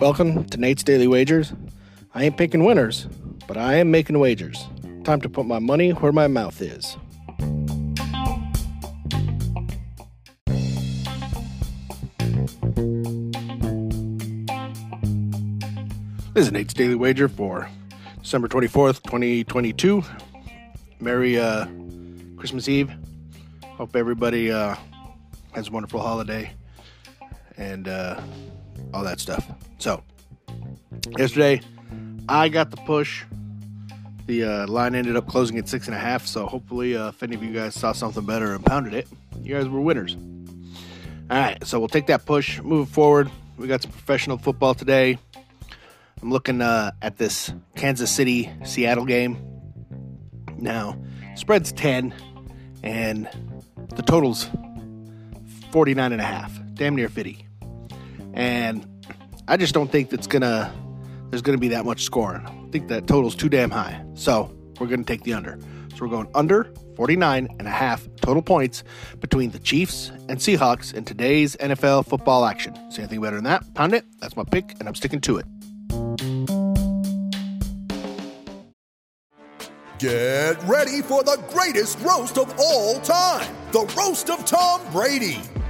Welcome to Nate's Daily Wagers. I ain't picking winners, but I am making wagers. Time to put my money where my mouth is. This is Nate's Daily Wager for December 24th, 2022. Merry uh, Christmas Eve. Hope everybody uh, has a wonderful holiday and uh, all that stuff. So, yesterday I got the push. The uh, line ended up closing at six and a half. So, hopefully, uh, if any of you guys saw something better and pounded it, you guys were winners. All right, so we'll take that push, move forward. We got some professional football today. I'm looking uh, at this Kansas City Seattle game. Now, spread's 10, and the total's 49 and a half, damn near 50. And I just don't think that's gonna there's gonna be that much scoring. I think that total's too damn high. So we're gonna take the under. So we're going under 49 and a half total points between the Chiefs and Seahawks in today's NFL football action. See anything better than that? Pound it. That's my pick, and I'm sticking to it. Get ready for the greatest roast of all time the Roast of Tom Brady,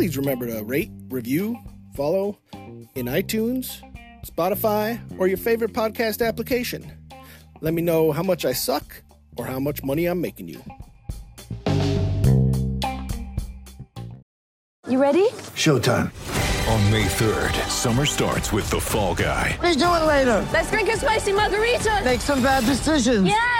Please remember to rate, review, follow in iTunes, Spotify, or your favorite podcast application. Let me know how much I suck or how much money I'm making you. You ready? Showtime. On May 3rd, summer starts with The Fall Guy. Let's do it later. Let's drink a spicy margarita. Make some bad decisions. Yes.